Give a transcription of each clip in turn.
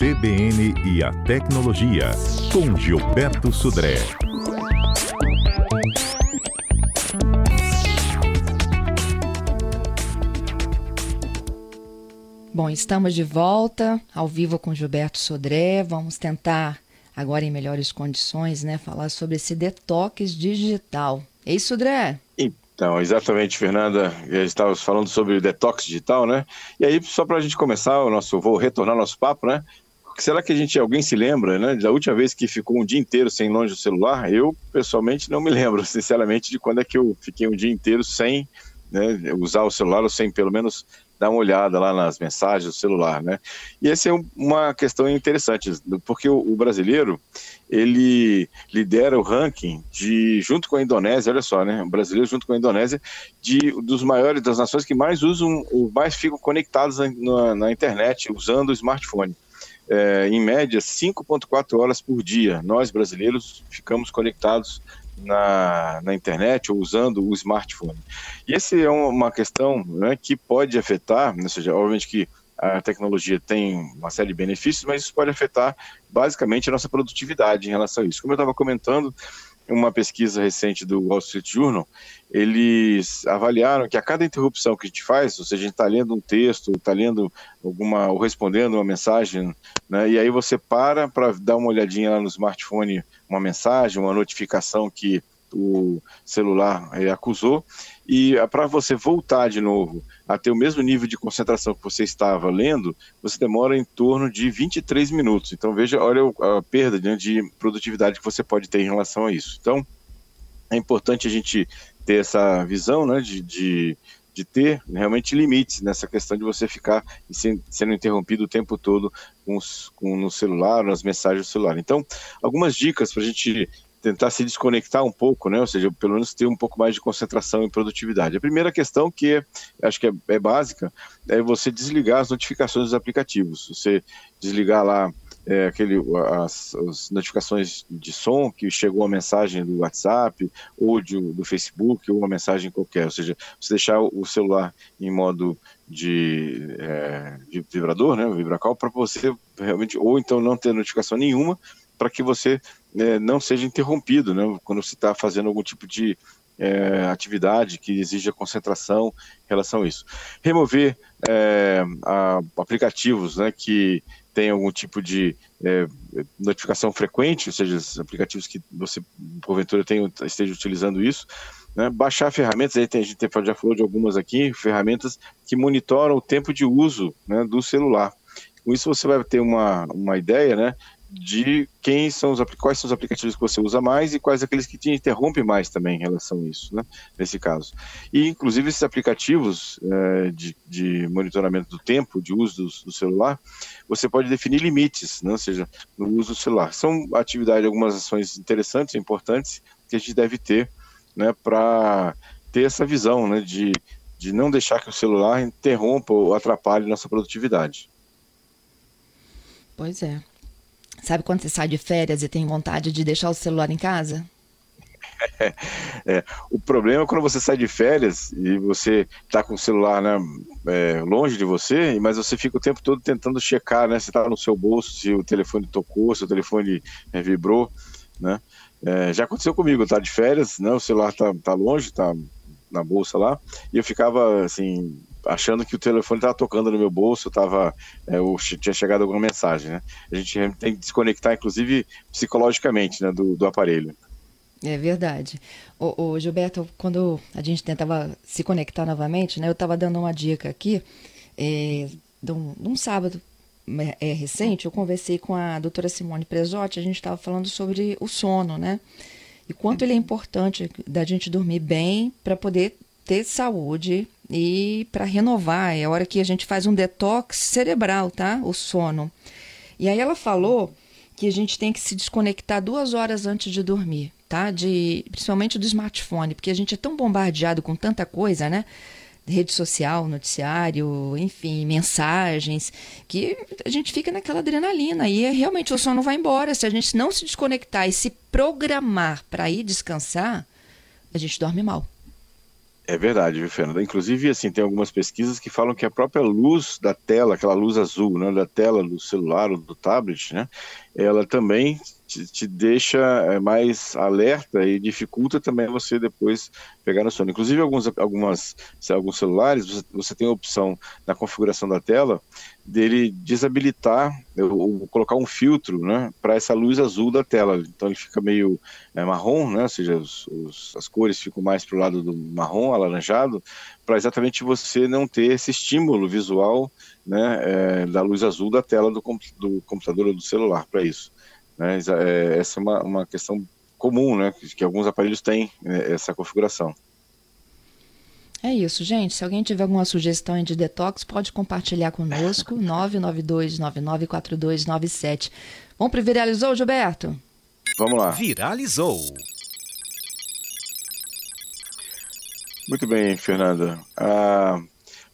CBN e a Tecnologia, com Gilberto Sudré. Bom, estamos de volta ao vivo com Gilberto Sodré. Vamos tentar, agora em melhores condições, né, falar sobre esse detox digital. É isso, Sodré? Então, exatamente, Fernanda. Estávamos falando sobre o detox digital, né? E aí, só para a gente começar o nosso, vou retornar nosso papo, né? Será que a gente, alguém se lembra, né, da última vez que ficou um dia inteiro sem longe do celular? Eu, pessoalmente, não me lembro, sinceramente, de quando é que eu fiquei um dia inteiro sem né, usar o celular ou sem, pelo menos, dar uma olhada lá nas mensagens do celular, né? E essa é uma questão interessante, porque o, brasileiro, ele lidera o ranking de, junto com a Indonésia, olha só, né? O brasileiro junto com a Indonésia, de, dos maiores, das nações que mais usam, mais ficam conectados na, na internet, usando o smartphone. É, em média, 5,4 horas por dia. Nós, brasileiros, ficamos conectados na, na internet ou usando o smartphone. E essa é uma questão né, que pode afetar, ou seja, obviamente que a tecnologia tem uma série de benefícios, mas isso pode afetar basicamente a nossa produtividade em relação a isso. Como eu estava comentando, uma pesquisa recente do Wall Street Journal, eles avaliaram que a cada interrupção que a gente faz, ou seja, a gente está lendo um texto, está lendo alguma, ou respondendo uma mensagem, né, e aí você para para dar uma olhadinha lá no smartphone, uma mensagem, uma notificação que o celular é, acusou, e para você voltar de novo a ter o mesmo nível de concentração que você estava lendo, você demora em torno de 23 minutos. Então veja, olha a perda de produtividade que você pode ter em relação a isso. Então é importante a gente ter essa visão né, de, de, de ter realmente limites nessa questão de você ficar sendo interrompido o tempo todo com, os, com no celular, nas mensagens do celular. Então, algumas dicas para a gente tentar se desconectar um pouco, né? Ou seja, pelo menos ter um pouco mais de concentração e produtividade. A primeira questão que acho que é, é, básica é você desligar as notificações dos aplicativos. Você desligar lá é, aquele, as, as, notificações de som que chegou a mensagem do WhatsApp ou de, do Facebook ou uma mensagem qualquer. Ou seja, você deixar o celular em modo de, é, de vibrador, né? Vibracal para você realmente ou então não ter notificação nenhuma para que você é, não seja interrompido, né, quando você está fazendo algum tipo de é, atividade que exija concentração em relação a isso. Remover é, a, aplicativos né, que tem algum tipo de é, notificação frequente, ou seja, aplicativos que você, porventura, esteja utilizando isso. Né, baixar ferramentas, aí tem, a gente já falou de algumas aqui, ferramentas que monitoram o tempo de uso né, do celular. Com isso você vai ter uma, uma ideia né, de quem são os quais são os aplicativos que você usa mais e quais aqueles que te interrompem mais também em relação a isso, né? Nesse caso. E inclusive esses aplicativos é, de, de, monitoramento do tempo de uso do, do, celular, você pode definir limites, né? ou seja, no uso do celular. São atividades, algumas ações interessantes, importantes que a gente deve ter, né? Para ter essa visão, né? De, de não deixar que o celular interrompa ou atrapalhe nossa produtividade. Pois é. Sabe quando você sai de férias e tem vontade de deixar o celular em casa? É, o problema é quando você sai de férias e você está com o celular né, é, longe de você, mas você fica o tempo todo tentando checar, né? Se está no seu bolso, se o telefone tocou, se o telefone é, vibrou, né? É, já aconteceu comigo, tá de férias, né? O celular tá, tá longe, tá na bolsa lá, e eu ficava assim achando que o telefone estava tocando no meu bolso, tava, é, tinha chegado alguma mensagem, né? A gente tem que desconectar, inclusive, psicologicamente, né, do, do aparelho. É verdade. O, o, Gilberto, quando a gente tentava se conectar novamente, né, eu estava dando uma dica aqui, é, de, um, sábado é, recente, eu conversei com a doutora Simone Presotti, a gente estava falando sobre o sono, né? E quanto ele é importante da gente dormir bem para poder ter saúde e para renovar. É a hora que a gente faz um detox cerebral, tá? O sono. E aí ela falou que a gente tem que se desconectar duas horas antes de dormir, tá? De, principalmente do smartphone, porque a gente é tão bombardeado com tanta coisa, né? Rede social, noticiário, enfim, mensagens, que a gente fica naquela adrenalina e é, realmente o sono vai embora. Se a gente não se desconectar e se programar para ir descansar, a gente dorme mal. É verdade, viu, Fernanda? Inclusive, assim, tem algumas pesquisas que falam que a própria luz da tela, aquela luz azul, né, da tela do celular ou do tablet, né, ela também te, te, deixa é, mais alerta e dificulta também você depois pegar no sono. Inclusive, alguns, algumas, alguns celulares, você, você tem a opção na configuração da tela dele desabilitar ou, colocar um filtro né, para essa luz azul da tela. Então ele fica meio é, marrom, né, ou seja, os, os, as cores ficam mais para o lado do marrom, alaranjado, para exatamente você não ter esse estímulo visual né, é, da luz azul da tela do, do computador ou do celular para isso. Né? É, essa é uma, uma questão comum, né? que, que alguns aparelhos têm né, essa configuração. É isso, gente. Se alguém tiver alguma sugestão de detox, pode compartilhar conosco. 992-994297. Vamos para Viralizou, Gilberto? Vamos lá. Viralizou. Muito bem, Fernanda. Ah,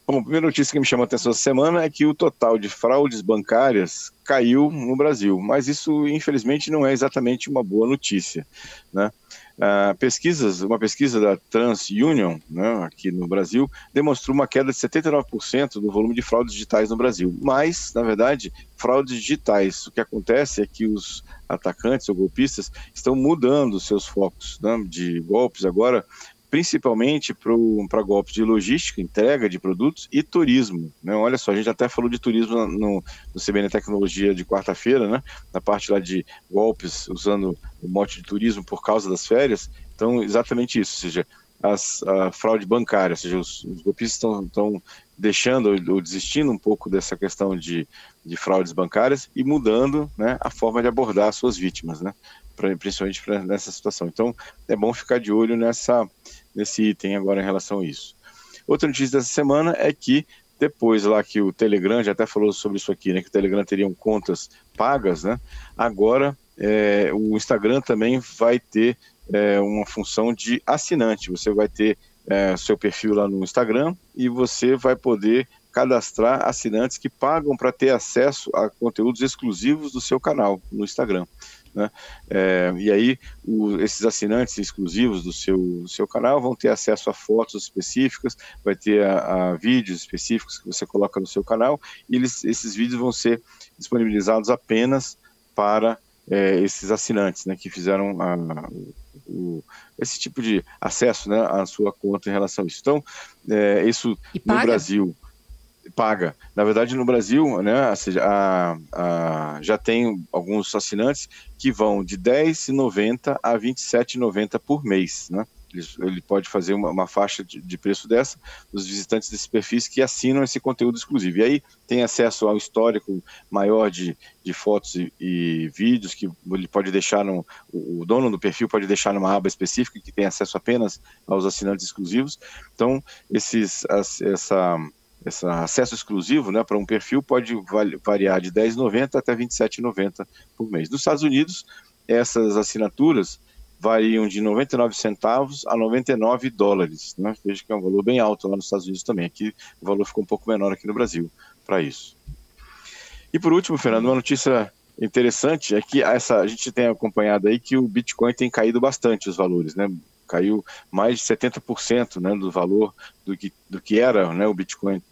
Bom, a primeira notícia que me chama a atenção essa semana é que o total de fraudes bancárias caiu no Brasil, mas isso, infelizmente, não é exatamente uma boa notícia. Né? Uh, pesquisas, uma pesquisa da TransUnion, né, aqui no Brasil, demonstrou uma queda de 79% do volume de fraudes digitais no Brasil. Mas, na verdade, fraudes digitais, o que acontece é que os atacantes ou golpistas estão mudando seus focos né, de golpes agora principalmente para golpes de logística, entrega de produtos e turismo. Né? Olha só, a gente até falou de turismo no, no CBN Tecnologia de quarta-feira, né? na parte lá de golpes usando o mote de turismo por causa das férias. Então, exatamente isso, ou seja, as, a fraude bancária, ou seja, os, os golpistas estão deixando ou desistindo um pouco dessa questão de, de fraudes bancárias e mudando né, a forma de abordar as suas vítimas. Né? Principalmente pra, nessa situação. Então, é bom ficar de olho nessa, nesse item agora em relação a isso. Outra notícia dessa semana é que depois lá que o Telegram já até falou sobre isso aqui, né, que o Telegram teriam contas pagas, né? Agora é, o Instagram também vai ter é, uma função de assinante. Você vai ter é, seu perfil lá no Instagram e você vai poder cadastrar assinantes que pagam para ter acesso a conteúdos exclusivos do seu canal no Instagram. Né? É, e aí, o, esses assinantes exclusivos do seu, do seu canal vão ter acesso a fotos específicas, vai ter a, a vídeos específicos que você coloca no seu canal, e eles, esses vídeos vão ser disponibilizados apenas para é, esses assinantes né, que fizeram a, o, esse tipo de acesso né, à sua conta em relação a isso. Então, é, isso no Brasil paga. Na verdade, no Brasil, né, a, a, já tem alguns assinantes que vão de R$10,90 a R$27,90 por mês, né? Ele, ele pode fazer uma, uma faixa de, de, preço dessa dos visitantes desse perfil que assinam esse conteúdo exclusivo. E aí tem acesso ao histórico maior de, de fotos e, e vídeos que ele pode deixar no. O, dono do perfil pode deixar numa aba específica que tem acesso apenas aos assinantes exclusivos. Então, esses, essa esse acesso exclusivo né, para um perfil pode variar de R$ 10,90 até R$ 27,90 por mês. Nos Estados Unidos, essas assinaturas variam de 99 centavos a 99 dólares. Né? Veja que é um valor bem alto lá nos Estados Unidos também. Aqui o valor ficou um pouco menor aqui no Brasil para isso. E por último, Fernando, uma notícia interessante é que essa, a gente tem acompanhado aí que o Bitcoin tem caído bastante os valores, né? Caiu mais de 70% né, do valor do que, do que era né, o Bitcoin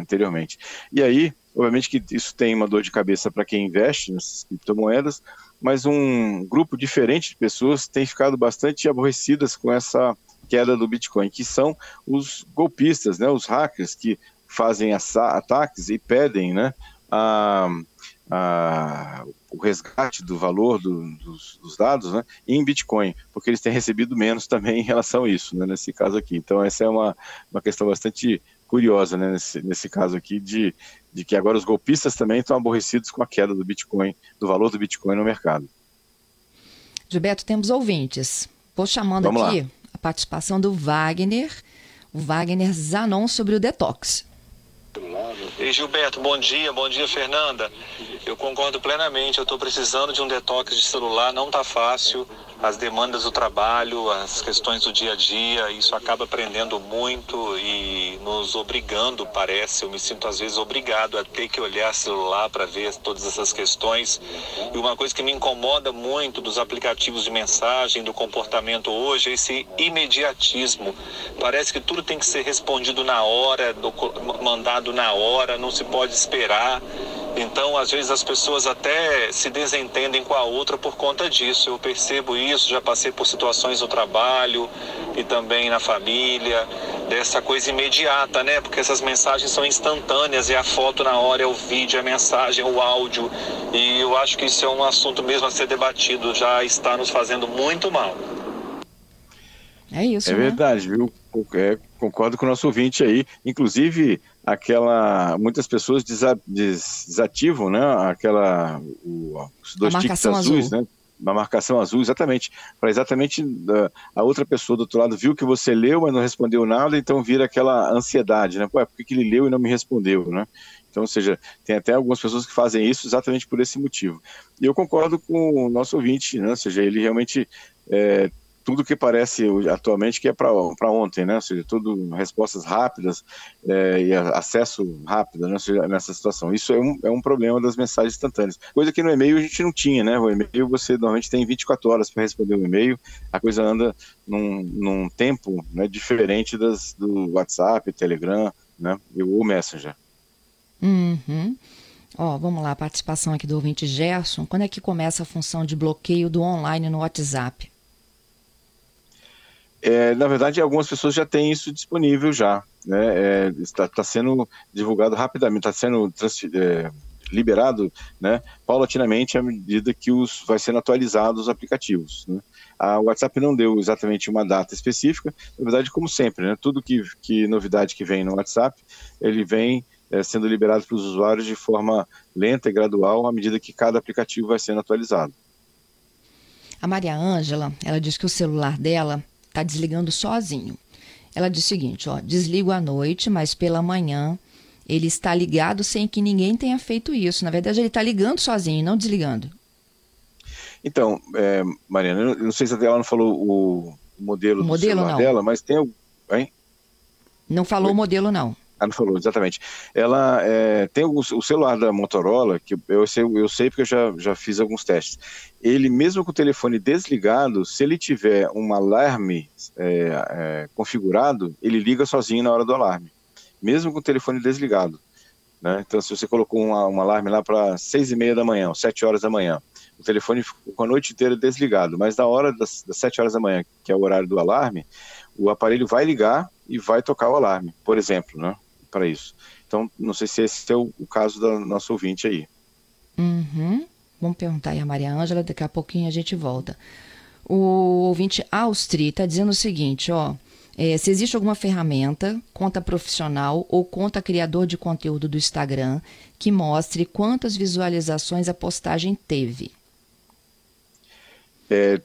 anteriormente. E aí, obviamente que isso tem uma dor de cabeça para quem investe nessas criptomoedas, mas um grupo diferente de pessoas tem ficado bastante aborrecidas com essa queda do Bitcoin, que são os golpistas, né, os hackers que fazem ataques e pedem né, a, a, resgate do valor do, dos, dos, dados né, em Bitcoin, porque eles têm recebido menos também em relação a isso, né, nesse caso aqui. Então, essa é uma, uma questão bastante curiosa né, nesse, nesse caso aqui, de, de que agora os golpistas também estão aborrecidos com a queda do Bitcoin, do valor do Bitcoin no mercado. Gilberto, temos ouvintes. Vou chamando Vamos aqui lá. a participação do Wagner, o Wagner Zanon sobre o detox. Ei, Gilberto, bom dia, bom dia, Fernanda. Eu concordo plenamente, eu estou precisando de um detox de celular, não está fácil as demandas do trabalho, as questões do dia a dia, isso acaba aprendendo muito e nos obrigando, parece. Eu me sinto às vezes obrigado a ter que olhar celular para ver todas essas questões. E uma coisa que me incomoda muito dos aplicativos de mensagem, do comportamento hoje, é esse imediatismo. Parece que tudo tem que ser respondido na hora, mandado na hora, não se pode esperar. Então, às vezes as pessoas até se desentendem com a outra por conta disso. Eu percebo isso, já passei por situações no trabalho e também na família, dessa coisa imediata, né? Porque essas mensagens são instantâneas, é a foto na hora, é o vídeo, é a mensagem, é o áudio. E eu acho que isso é um assunto mesmo a ser debatido, já está nos fazendo muito mal. É isso. É né? verdade, viu? É, concordo com o nosso ouvinte aí. Inclusive, aquela muitas pessoas desa, des, desativam, né? Aquela o, os dois tiques azuis, azul. né? Uma marcação azul, exatamente. Para exatamente uh, a outra pessoa do outro lado viu que você leu, mas não respondeu nada, então vira aquela ansiedade, né? Pô, é porque que ele leu e não me respondeu, né? Então, ou seja, tem até algumas pessoas que fazem isso exatamente por esse motivo. E eu concordo com o nosso ouvinte, né? Ou seja, ele realmente é, tudo que parece atualmente que é para ontem, né? Ou seja, tudo respostas rápidas é, e acesso rápido né? seja, nessa situação. Isso é um, é um problema das mensagens instantâneas. Coisa que no e-mail a gente não tinha, né? O e-mail você normalmente tem 24 horas para responder o e-mail, a coisa anda num, num tempo né, diferente das, do WhatsApp, Telegram, né? E o Messenger. Uhum. Ó, vamos lá, participação aqui do ouvinte Gerson. Quando é que começa a função de bloqueio do online no WhatsApp? É, na verdade, algumas pessoas já têm isso disponível já. Né? É, está, está, sendo divulgado rapidamente, está sendo é, liberado né, paulatinamente à medida que os, vai sendo atualizados os aplicativos. Né? A WhatsApp não deu exatamente uma data específica, na verdade, como sempre, né, tudo que, que novidade que vem no WhatsApp, ele vem é, sendo liberado para os usuários de forma lenta e gradual à medida que cada aplicativo vai sendo atualizado. A Maria Ângela, ela diz que o celular dela está desligando sozinho. Ela diz o seguinte: ó, desligo à noite, mas pela manhã ele está ligado sem que ninguém tenha feito isso. Na verdade, ele está ligando sozinho, não desligando. Então, é, Mariana, eu não sei se ela não falou o modelo, o modelo do não. dela, mas tem. Hein? Não falou o modelo, não. Ah, falou, exatamente. Ela é, tem o, o, celular da Motorola, que eu sei, eu sei porque eu já, já fiz alguns testes. Ele, mesmo com o telefone desligado, se ele tiver um alarme é, é, configurado, ele liga sozinho na hora do alarme, mesmo com o telefone desligado. Né? Então, se você colocou um, um alarme lá para seis e meia da manhã, ou sete horas da manhã, o telefone ficou a noite inteira desligado, mas da hora das, das sete horas da manhã, que é o horário do alarme, o aparelho vai ligar e vai tocar o alarme, por exemplo, né? Para isso. Então, não sei se esse é o, o caso da nossa ouvinte aí. Uhum. Vamos perguntar aí a Maria Ângela, daqui a pouquinho a gente volta. O ouvinte Austri está dizendo o seguinte, ó. É, se existe alguma ferramenta, conta profissional ou conta criador de conteúdo do Instagram, que mostre quantas visualizações a postagem teve. É,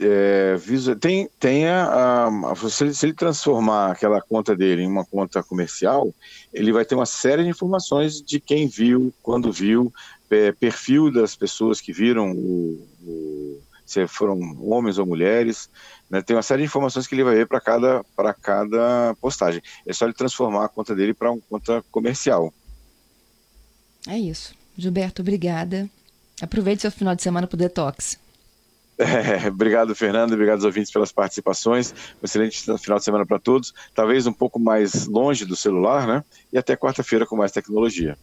é, tem, tem a, a, se, se ele transformar aquela conta dele em uma conta comercial, ele vai ter uma série de informações de quem viu, quando viu, é, perfil das pessoas que viram o, o, se foram homens ou mulheres, né, tem uma série de informações que ele vai ver para cada, cada postagem. É só ele transformar a conta dele para uma conta comercial. É isso. Gilberto, obrigada. Aproveite seu final de semana para o detox. É, obrigado, Fernando. Obrigado aos ouvintes pelas participações. Um excelente final de semana para todos. Talvez um pouco mais longe do celular, né? E até quarta-feira com mais tecnologia.